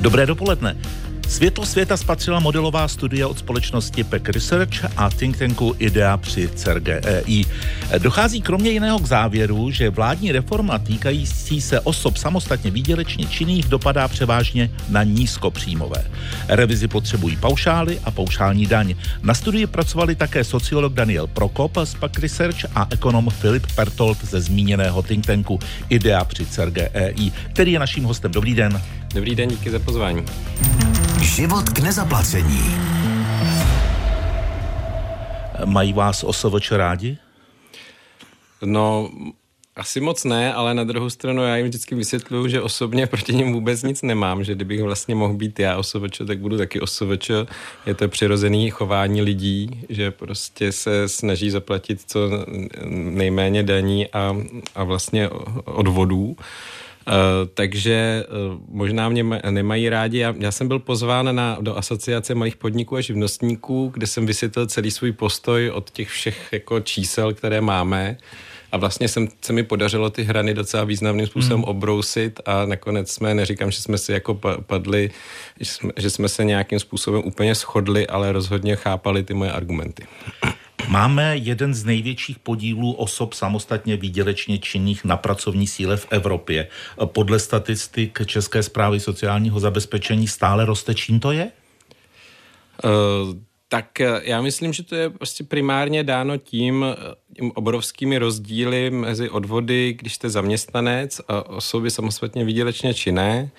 Dobré dopoledne. Světlo světa spatřila modelová studia od společnosti PEC Research a think tanku IDEA při CERGEI. Dochází kromě jiného k závěru, že vládní reforma týkající se osob samostatně výdělečně činných dopadá převážně na nízkopříjmové. Revizi potřebují paušály a paušální daň. Na studii pracovali také sociolog Daniel Prokop z PEC Research a ekonom Filip Pertold ze zmíněného think tanku IDEA při CERGEI, který je naším hostem. Dobrý den. Dobrý den, díky za pozvání. Život k nezaplacení. Mají vás OSVČ rádi? No, asi moc ne, ale na druhou stranu já jim vždycky vysvětluju, že osobně proti ním vůbec nic nemám, že kdybych vlastně mohl být já OSVČ, tak budu taky OSVČ. Je to přirozený chování lidí, že prostě se snaží zaplatit co nejméně daní a, a vlastně odvodů. Uh, takže uh, možná mě nemají rádi. Já, já jsem byl pozván na, do asociace malých podniků a živnostníků, kde jsem vysvětlil celý svůj postoj od těch všech jako čísel, které máme. A vlastně jsem, se mi podařilo ty hrany docela významným způsobem hmm. obrousit a nakonec jsme, neříkám, že jsme si jako padli, že jsme, že jsme se nějakým způsobem úplně shodli, ale rozhodně chápali ty moje argumenty. Máme jeden z největších podílů osob samostatně výdělečně činných na pracovní síle v Evropě. Podle statistik České zprávy sociálního zabezpečení stále roste. Čím to je? Uh, tak eh, já myslím, že to je prostě primárně dáno tím, eh, tím obrovskými rozdíly mezi odvody, když jste zaměstnanec a osoby samostatně výdělečně činné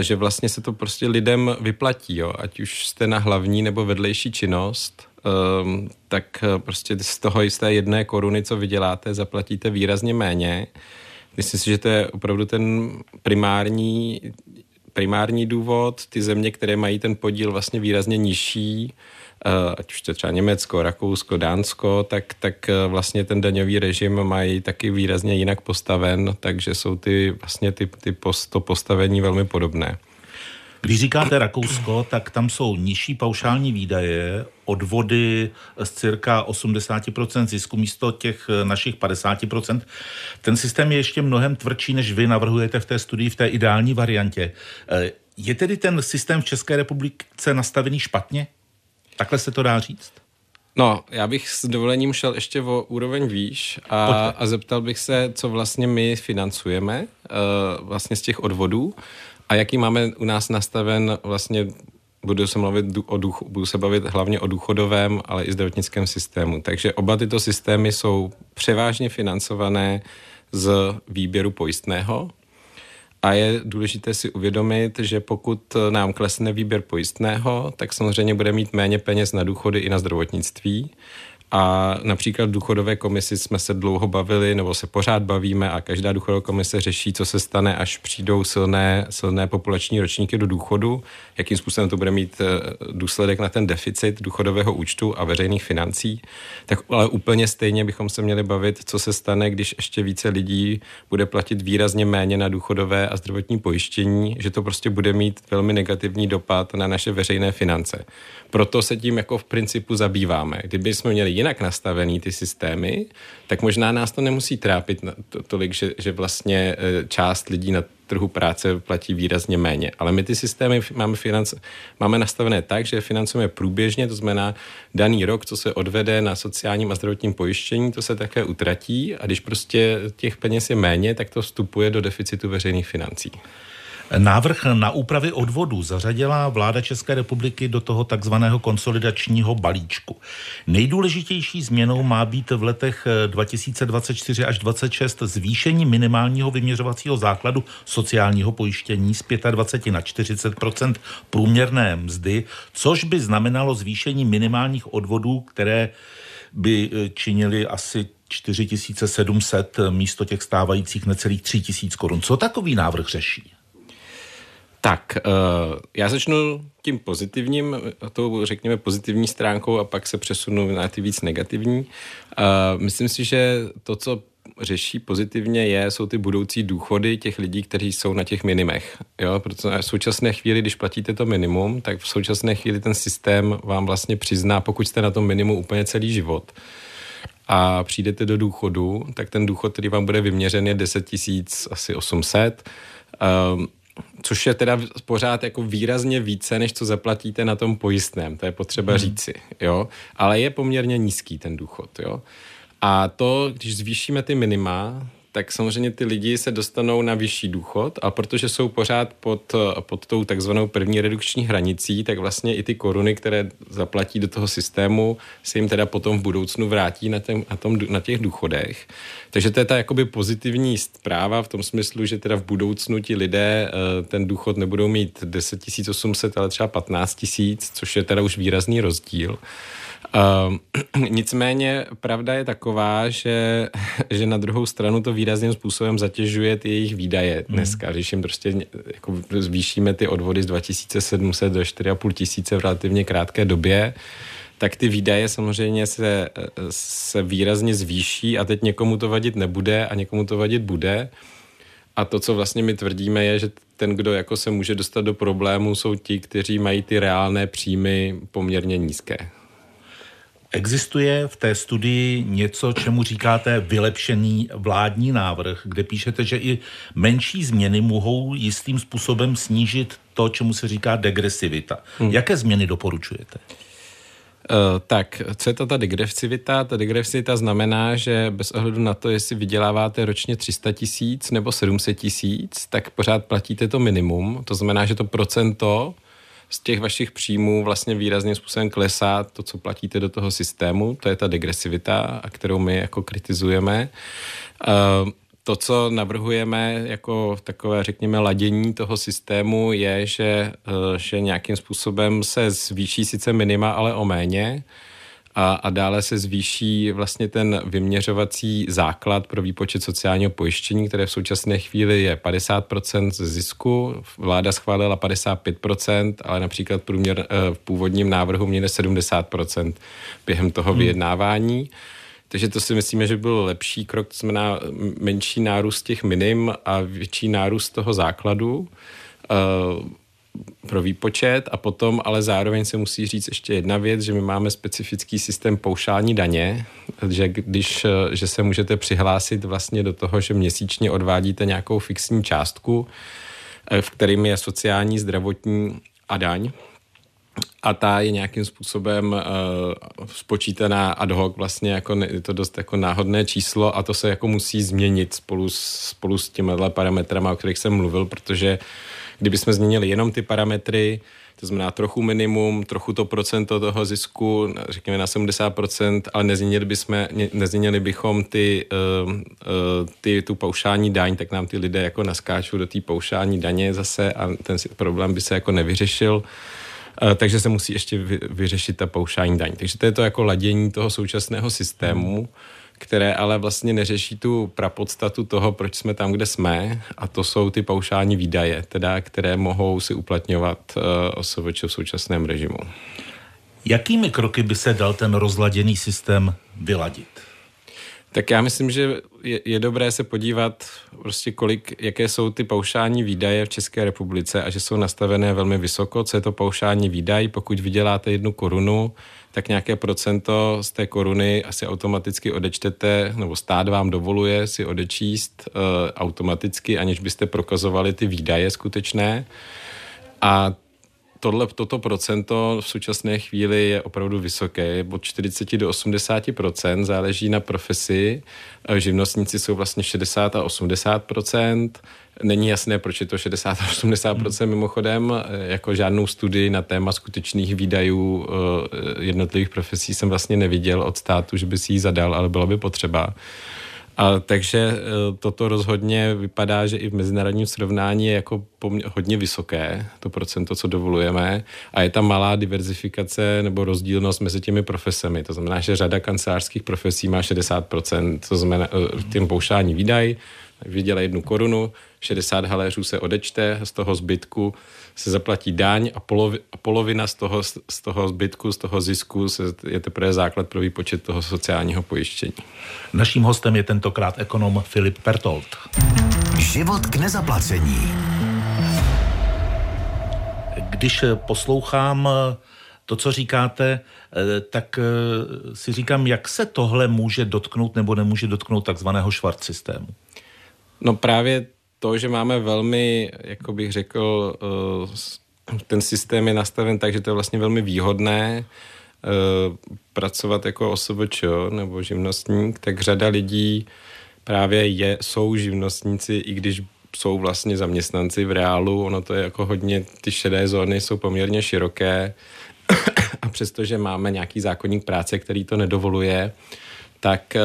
že vlastně se to prostě lidem vyplatí, jo? ať už jste na hlavní nebo vedlejší činnost, um, tak eh, prostě z toho jisté jedné koruny, co vyděláte, zaplatíte výrazně méně. Myslím si, že to je opravdu ten primární, primární důvod. Ty země, které mají ten podíl vlastně výrazně nižší, eh, ať už to třeba Německo, Rakousko, Dánsko, tak, tak eh, vlastně ten daňový režim mají taky výrazně jinak postaven, takže jsou ty vlastně ty, ty post, to postavení velmi podobné. Když říkáte Rakousko, tak tam jsou nižší paušální výdaje, odvody z cirka 80% zisku místo těch našich 50%. Ten systém je ještě mnohem tvrdší, než vy navrhujete v té studii, v té ideální variantě. Je tedy ten systém v České republice nastavený špatně? Takhle se to dá říct? No, já bych s dovolením šel ještě o úroveň výš a, a zeptal bych se, co vlastně my financujeme uh, vlastně z těch odvodů a jaký máme u nás nastaven vlastně budu se mluvit o duch, budu se bavit hlavně o důchodovém, ale i zdravotnickém systému. Takže oba tyto systémy jsou převážně financované z výběru pojistného. A je důležité si uvědomit, že pokud nám klesne výběr pojistného, tak samozřejmě bude mít méně peněz na důchody i na zdravotnictví. A například v důchodové komisi jsme se dlouho bavili, nebo se pořád bavíme a každá důchodová komise řeší, co se stane, až přijdou silné, silné populační ročníky do důchodu, jakým způsobem to bude mít eh, důsledek na ten deficit důchodového účtu a veřejných financí. Tak ale úplně stejně bychom se měli bavit, co se stane, když ještě více lidí bude platit výrazně méně na důchodové a zdravotní pojištění, že to prostě bude mít velmi negativní dopad na naše veřejné finance. Proto se tím jako v principu zabýváme. Kdyby jsme měli jinak nastavený ty systémy, tak možná nás to nemusí trápit tolik, že, že vlastně e, část lidí na trhu práce platí výrazně méně. Ale my ty systémy máme, financ, máme nastavené tak, že financujeme průběžně, to znamená daný rok, co se odvede na sociálním a zdravotním pojištění, to se také utratí a když prostě těch peněz je méně, tak to vstupuje do deficitu veřejných financí. Návrh na úpravy odvodů zařadila vláda České republiky do toho takzvaného konsolidačního balíčku. Nejdůležitější změnou má být v letech 2024 až 2026 zvýšení minimálního vyměřovacího základu sociálního pojištění z 25 na 40% průměrné mzdy, což by znamenalo zvýšení minimálních odvodů, které by eh, činily asi 4700 místo těch stávajících necelých 3000 korun. Co takový návrh řeší? Tak, uh, já začnu tím pozitivním, tou řekněme pozitivní stránkou a pak se přesunu na ty víc negativní. Uh, myslím si, že to, co řeší pozitivně, je, jsou ty budoucí důchody těch lidí, kteří jsou na těch minimech. Jo? Protože v současné chvíli, když platíte to minimum, tak v současné chvíli ten systém vám vlastně přizná, pokud jste na tom minimu úplně celý život, a přijdete do důchodu, tak ten důchod, který vám bude vyměřen, je 10 asi 800. Um, což je teda pořád jako výrazně více, než co zaplatíte na tom pojistném, to je potřeba hmm. říci, jo, ale je poměrně nízký ten důchod, jo. A to, když zvýšíme ty minima, tak samozřejmě ty lidi se dostanou na vyšší důchod a protože jsou pořád pod, pod tou takzvanou první redukční hranicí, tak vlastně i ty koruny, které zaplatí do toho systému, se jim teda potom v budoucnu vrátí na, ten, na, tom, na těch důchodech. Takže to je ta jakoby pozitivní zpráva v tom smyslu, že teda v budoucnu ti lidé eh, ten důchod nebudou mít 10 800, ale třeba 15 000, což je teda už výrazný rozdíl. Uh, nicméně pravda je taková, že, že na druhou stranu to výrazným způsobem zatěžuje ty jejich výdaje hmm. dneska, mm. když jim prostě jako zvýšíme ty odvody z 2700 do 4,5 tisíce v relativně krátké době, tak ty výdaje samozřejmě se, se výrazně zvýší a teď někomu to vadit nebude a někomu to vadit bude. A to, co vlastně my tvrdíme, je, že ten, kdo jako se může dostat do problému, jsou ti, kteří mají ty reálné příjmy poměrně nízké. Existuje v té studii něco, čemu říkáte vylepšený vládní návrh, kde píšete, že i menší změny mohou jistým způsobem snížit to, čemu se říká degresivita. Hmm. Jaké změny doporučujete? Uh, tak, co je to ta degresivita? Ta degresivita znamená, že bez ohledu na to, jestli vyděláváte ročně 300 tisíc nebo 700 tisíc, tak pořád platíte to minimum. To znamená, že to procento z těch vašich příjmů vlastně výrazným způsobem klesá to, co platíte do toho systému. To je ta degresivita, kterou my jako kritizujeme. To, co navrhujeme jako takové, řekněme, ladění toho systému, je, že, e, že nějakým způsobem se zvýší sice minima, ale o méně a, a dále se zvýší vlastně ten vyměřovací základ pro výpočet sociálního pojištění, které v současné chvíli je 50% ze zisku. Vláda schválila 55%, ale například průměr eh, v původním návrhu měli 70% během toho hmm. vyjednávání. Takže to si myslíme, že byl lepší krok, to znamená menší nárůst těch minim a větší nárůst toho základu. Uh, pro výpočet a potom ale zároveň se musí říct ještě jedna věc, že my máme specifický systém paušální daně, že když že se můžete přihlásit vlastně do toho, že měsíčně odvádíte nějakou fixní částku, eh, v kterým je sociální, zdravotní a daň, a ta je nějakým způsobem uh, spočítaná ad hoc, vlastně jako ne, je to dost jako náhodné číslo a to se jako musí změnit spolu s, spolu s těmihle parametrama, o kterých jsem mluvil, protože Kdyby jsme změnili jenom ty parametry, to znamená trochu minimum, trochu to procento toho zisku, řekněme na 70%, ale nezměnili, bychom, nezměnili bychom ty, uh, uh, ty, tu paušální daň, tak nám ty lidé jako naskáčou do té paušální daně zase a ten problém by se jako nevyřešil. Uh, takže se musí ještě vy, vyřešit ta paušální daň. Takže to je to jako ladění toho současného systému. Hmm které ale vlastně neřeší tu prapodstatu toho, proč jsme tam, kde jsme, a to jsou ty paušální výdaje, teda, které mohou si uplatňovat uh, OSVČ v současném režimu. Jakými kroky by se dal ten rozladěný systém vyladit? Tak já myslím, že je, je dobré se podívat prostě kolik, jaké jsou ty paušální výdaje v České republice a že jsou nastavené velmi vysoko. Co je to paušální výdaj? Pokud vyděláte jednu korunu, tak nějaké procento z té koruny asi automaticky odečtete, nebo stát vám dovoluje si odečíst uh, automaticky, aniž byste prokazovali ty výdaje skutečné. A tohle, toto procento v současné chvíli je opravdu vysoké, od 40 do 80% záleží na profesi. Eh, živnostníci jsou vlastně 60 a 80 Není jasné, proč je to 60-80% mimochodem. Jako žádnou studii na téma skutečných výdajů eh, jednotlivých profesí jsem vlastně neviděl od státu, že by si ji zadal, ale bylo by potřeba. A, takže eh, toto rozhodně vypadá, že i v mezinárodním srovnání je jako hodně vysoké, to procento, co dovolujeme, a je tam malá diverzifikace nebo rozdílnost mezi těmi profesemi. To znamená, že řada kancelářských profesí má 60%, to znamená eh, tím poušání výdaj, vydělá jednu korunu, 60 haléřů se odečte, z toho zbytku se zaplatí daň a, polovi, a polovina z toho, z toho zbytku, z toho zisku se, je teprve základ pro výpočet toho sociálního pojištění. Naším hostem je tentokrát ekonom Filip Pertold. Život k nezaplacení. Když poslouchám to, co říkáte, tak si říkám, jak se tohle může dotknout nebo nemůže dotknout takzvaného švart systému. No právě to, že máme velmi, jako bych řekl, uh, ten systém je nastaven tak, že to je vlastně velmi výhodné uh, pracovat jako OSVČ nebo živnostník, tak řada lidí právě je, jsou živnostníci, i když jsou vlastně zaměstnanci v reálu, ono to je jako hodně, ty šedé zóny jsou poměrně široké. A přestože máme nějaký zákonník práce, který to nedovoluje, tak, eh,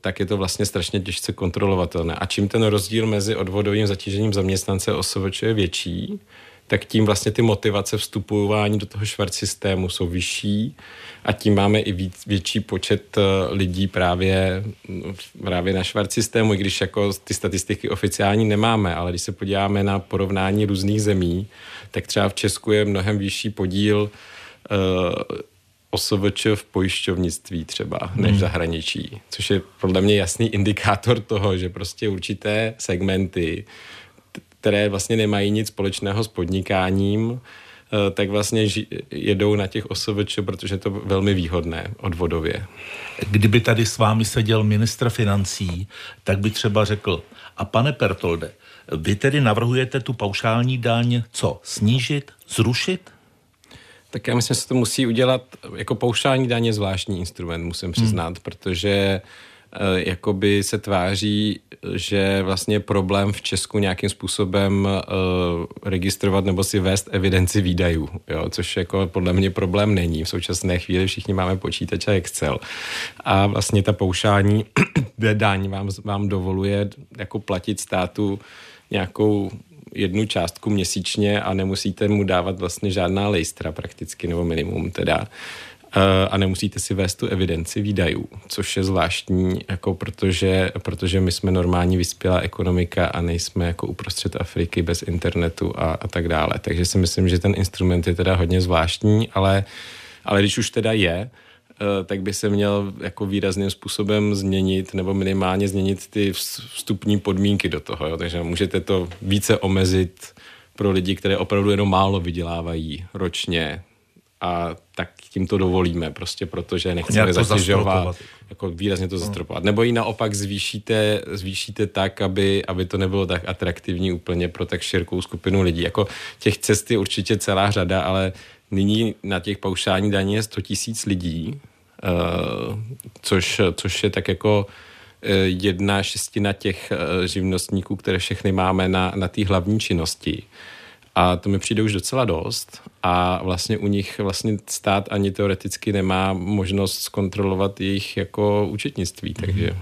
tak je to vlastně strašně těžce kontrolovatelné. A čím ten rozdíl mezi odvodovým zatížením zaměstnance a OSVČ je větší, tak tím vlastně ty motivace vstupování do toho švart systému jsou vyšší a tím máme i víc, větší počet eh, lidí právě, právě na švart systému, i když jako ty statistiky oficiální nemáme, ale když se podíváme na porovnání různých zemí, tak třeba v Česku je mnohem vyšší podíl uh, OSVČ v pojišťovnictví třeba, než v hmm. zahraničí, což je podle mě jasný indikátor toho, že prostě určité segmenty, které vlastně nemají nic společného s podnikáním, eh, tak vlastně jedou na těch OSVČ, protože je to velmi výhodné odvodově. Kdyby tady s vámi seděl ministr financí, tak by třeba řekl, a pane Pertolde, vy tedy navrhujete tu paušální daň co? Snížit? Zrušit? Tak já myslím, že se to musí udělat, jako paušální daň je zvláštní instrument, musím přiznat, hmm. protože Eh, jakoby se tváří, že vlastně problém v Česku nějakým způsobem uh, registrovat nebo si vést evidenci výdajů, jo, což jako podle mě problém není. V současné chvíli všichni máme počítač a Excel. A vlastně ta poušání daň vám, vám dovoluje jako platit státu nějakou jednu částku měsíčně a nemusíte mu dávat vlastně žádná lejstra prakticky, nebo minimum teda. Eh, a nemusíte si vést tu evidenci výdajů, což je zvláštní, jako protože, protože my jsme normální vyspělá ekonomika a nejsme jako uprostřed Afriky bez internetu a, a tak dále. Takže si myslím, že ten instrument je teda hodně zvláštní, ale, ale když už teda je, tak by se měl jako výrazným způsobem změnit nebo minimálně změnit ty vstupní podmínky do toho. Jo? Takže můžete to více omezit pro lidi, které opravdu jenom málo vydělávají ročně, a tak tím to dovolíme, prostě protože nechceme zatěžovat, jako výrazně to hmm. zastropovat. Nebo ji naopak zvýšíte, zvýšíte tak, aby, aby to nebylo tak atraktivní úplně pro tak širokou skupinu lidí. Jako těch cest je určitě celá řada, ale nyní na těch paušální daní je 100 tisíc lidí, uh, což, což je tak jako uh, jedna šestina těch uh, živnostníků, které všechny máme na, na té hlavní činnosti. A to mi přijde už docela dost a vlastně u nich vlastně stát ani teoreticky nemá možnost zkontrolovat jejich jako účetnictví, takže...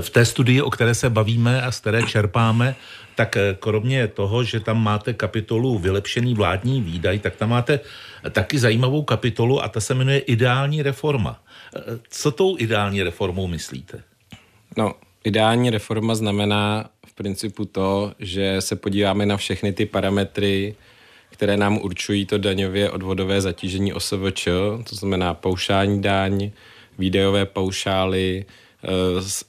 V té studii, o které se bavíme a z které čerpáme, tak eh, kromě toho, že tam máte kapitolu vylepšený vládní výdaj, tak tam máte taky zajímavou kapitolu a ta se jmenuje Ideální reforma. Eh, co tou ideální reformou myslíte? No, ideální reforma znamená v principu to, že se podíváme na všechny ty parametry, které nám určují to daňově odvodové zatížení OSVČ, to znamená paušální daň, výdajové paušály, eh,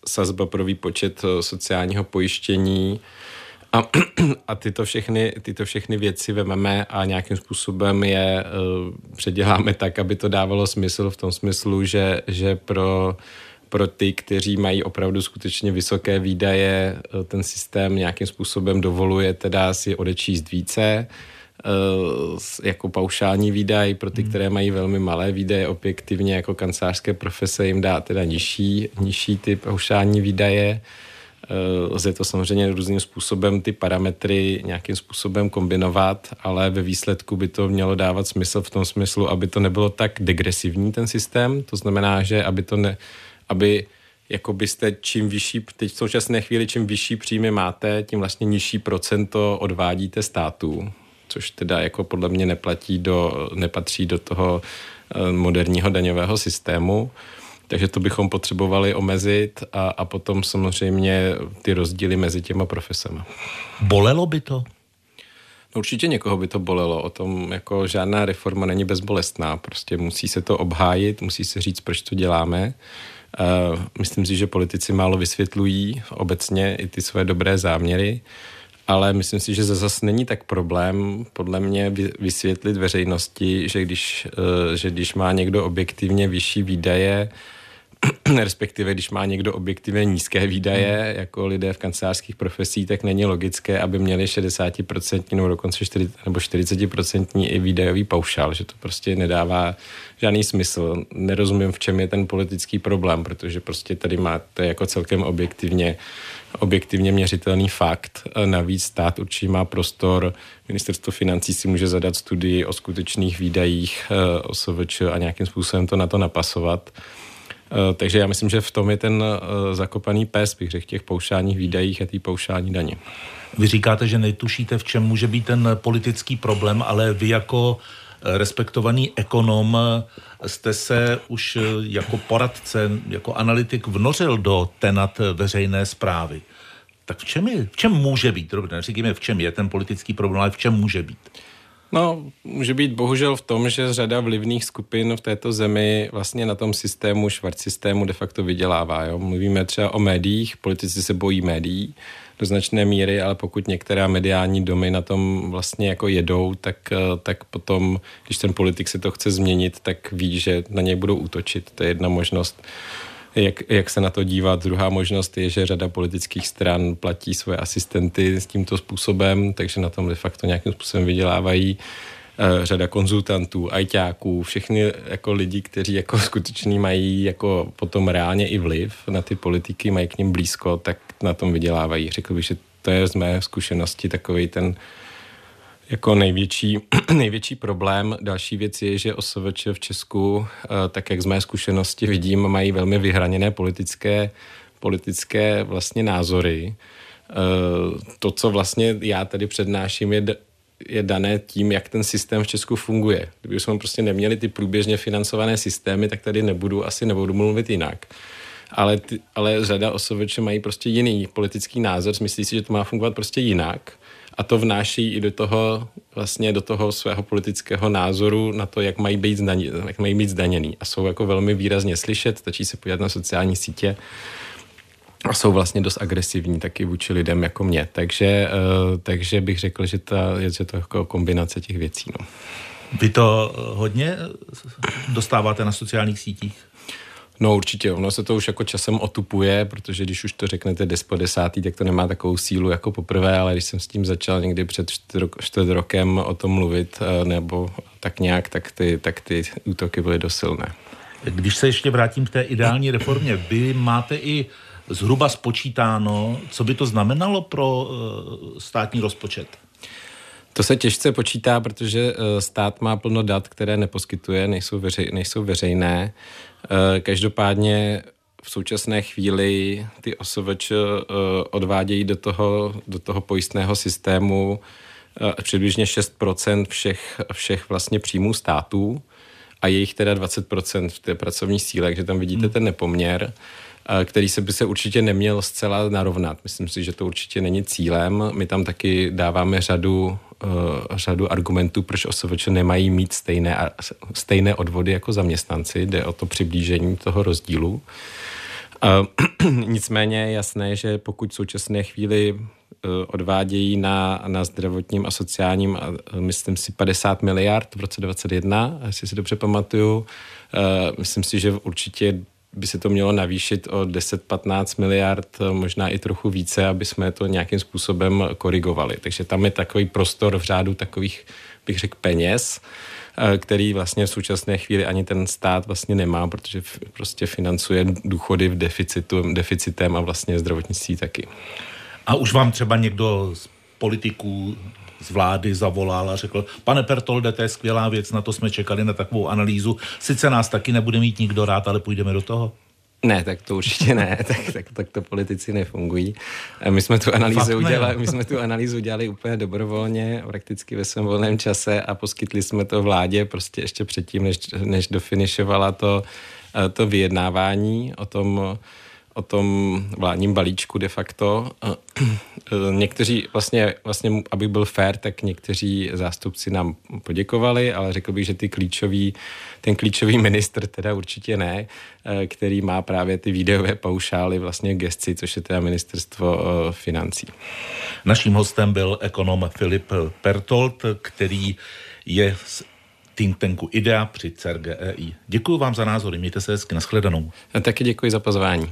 sazba pro výpočet eh, sociálního pojištění. A, a tyto, všechny, tyto všechny věci vememe a nějakým způsobem je uh, předěláme tak, aby to dávalo smysl v tom smyslu, že, že pro pro ty, kteří mají opravdu skutečně vysoké výdaje, eh, ten systém nějakým způsobem dovoluje teda si odečíst více eh, jako paušální výdaj, pro ty, hmm. které mají velmi malé výdaje, objektivně jako kancelářské profese jim dá teda nižší, nižší ty paušální výdaje. Eh, lze to samozřejmě různým způsobem ty parametry nějakým způsobem kombinovat, ale ve výsledku by to mělo dávat smysl v tom smyslu, aby to nebylo tak degresivní ten systém, to znamená, že aby to ne, aby jako byste čím vyšší, teď v současné chvíli, čím vyšší příjmy máte, tím vlastně nižší procento odvádíte státu, což teda jako podle mě neplatí do, nepatří do toho eh, moderního daňového systému. Takže to bychom potřebovali omezit a, a potom samozřejmě ty rozdíly mezi těma profesemi. Bolelo by to? No určitě někoho by to bolelo, o tom jako žádná reforma není bezbolestná, prostě musí se to obhájit, musí se říct, proč to děláme myslím si, že politici málo vysvětlují obecně i ty své dobré záměry, ale myslím si, že zase není tak problém podle mě vysvětlit veřejnosti, že když, uh, že když má někdo objektivně vyšší výdaje, respektive když má někdo objektivně nízké výdaje, hmm. jako lidé v kancelářských profesích, tak není logické, aby měli 60% nebo dokonce 40, nebo 40% i výdajový paušál, že to prostě nedává žádný smysl. Nerozumím, v čem je ten politický problém, protože prostě tady máte jako celkem objektivně objektivně měřitelný fakt. Navíc stát určitě má prostor, ministerstvo financí si může zadat studii o skutečných výdajích eh, OSVČ a nějakým způsobem to na to napasovat. Eh, takže já myslím, že v tom je ten eh, zakopaný pes, bych řekl, těch paušálních výdajích a té paušální daně. Vy říkáte, že netušíte, v čem může být ten politický problém, ale vy jako respektovaný ekonom jste se už jako poradce, jako analytik vnořil do tenat veřejné zprávy. Tak v čem, je, v čem může být, dobře, neříkejme, v čem je ten politický problém, ale v čem může být? No, může být bohužel v tom, že řada vlivných skupin v této zemi vlastně na tom systému, švart systému de facto vydělává. Jo? Mluvíme třeba o médiích, politici se bojí médií do značné míry, ale pokud některá mediální domy na tom vlastně jako jedou, tak, tak potom, když ten politik se to chce změnit, tak ví, že na něj budou útočit. To je jedna možnost jak, jak se na to dívat. Druhá možnost je, že řada politických stran platí svoje asistenty s tímto způsobem, takže na tom de facto nějakým způsobem vydělávají eh, řada konzultantů, ajťáků, všechny jako lidi, kteří jako skutečný mají jako potom reálně i vliv na ty politiky, mají k ním blízko, tak na tom vydělávají. Řekl bych, že to je z mé zkušenosti takový ten jako největší, největší problém. Další věc je, že OSVČ v Česku, eh, tak jak z mé zkušenosti vidím, mají velmi vyhraněné politické, politické vlastně názory. Eh, to, co vlastně já tady přednáším, je je dané tím, jak ten systém v Česku funguje. Kdyby jsme prostě neměli ty průběžně financované systémy, tak tady nebudu, asi nebudu mluvit jinak. Ale, ty, ale řada osobeče mají prostě jiný politický názor, myslí si, že to má fungovat prostě jinak a to vnáší i do toho, vlastně do toho svého politického názoru na to, jak mají být, zdaně, jak mají být zdaněný. A jsou jako velmi výrazně slyšet, stačí se podívat na sociální sítě a jsou vlastně dost agresivní taky vůči lidem jako mě. Takže, uh, takže bych řekl, že, ta, je to jako kombinace těch věcí. No. Vy to hodně dostáváte na sociálních sítích? No určitě, ono se to už jako časem otupuje, protože když už to řeknete des po desátý, tak to nemá takovou sílu jako poprvé, ale když jsem s tím začal někdy před čtvrt rokem o tom mluvit, eh, nebo tak nějak, tak ty, tak ty útoky byly dosilné. Když se ještě vrátím k té ideální reformě, vy máte i zhruba spočítáno, co by to znamenalo pro eh, státní rozpočet? To se těžce počítá, protože eh, stát má plno dat, které neposkytuje, nejsou, veřej, nejsou veřejné. Eh, každopádně v současné chvíli ty OSVČ eh, odvádějí do toho, do toho pojistného systému přibližně 6% všech, všech vlastně příjmů států a jejich teda 20% v té pracovní síle, takže tam vidíte hmm. ten nepoměr který se by se určitě neměl zcela narovnat. Myslím si, že to určitě není cílem. My tam taky dáváme řadu, řadu argumentů, proč OSVČ nemají mít stejné, stejné odvody jako zaměstnanci. Jde o to přiblížení toho rozdílu. Uh, nicméně je jasné, že pokud v současné chvíli uh, odvádějí na, na zdravotním a sociálním, myslím si, 50 miliard v roce 2021, jestli si dobře pamatuju. Myslím si, že určitě by se to mělo navýšit o 10-15 miliard, možná i trochu více, aby jsme to nějakým způsobem korigovali. Takže tam je takový prostor v řádu takových, bych řekl, peněz, eh, který vlastně v současné chvíli ani ten stát vlastně nemá, protože prostě financuje důchody v deficitu, deficitem a vlastně zdravotnictví taky. A už vám třeba někdo z politiků z vlády zavolal a řekl, pane Pertolde, to je skvělá věc, na to jsme čekali na takovou analýzu. Sice nás taky nebude mít nikdo rád, ale půjdeme do toho. Ne, tak to určitě ne, tak, tak, tak to politici nefungují. My jsme tu analýzu udělali, my jsme tu analýzu udělali úplně dobrovolně, prakticky ve svém volném čase a poskytli jsme to vládě prostě ještě předtím, než, než dofinišovala to, to vyjednávání o tom, o tom vládním balíčku de facto. Někteří, vlastně, vlastně, aby byl fair, tak někteří zástupci nám poděkovali, ale řekl bych, že ty klíčový, ten klíčový ministr teda určitě ne, eh, který má právě ty videové paušály vlastně gesci, což je teda ministerstvo eh, financí. Naším hostem byl ekonom Filip Pertolt, který je think tanku IDEA při CERGEI. Děkuji vám za názory, mějte se hezky, nashledanou. A taky děkuji za pozvání.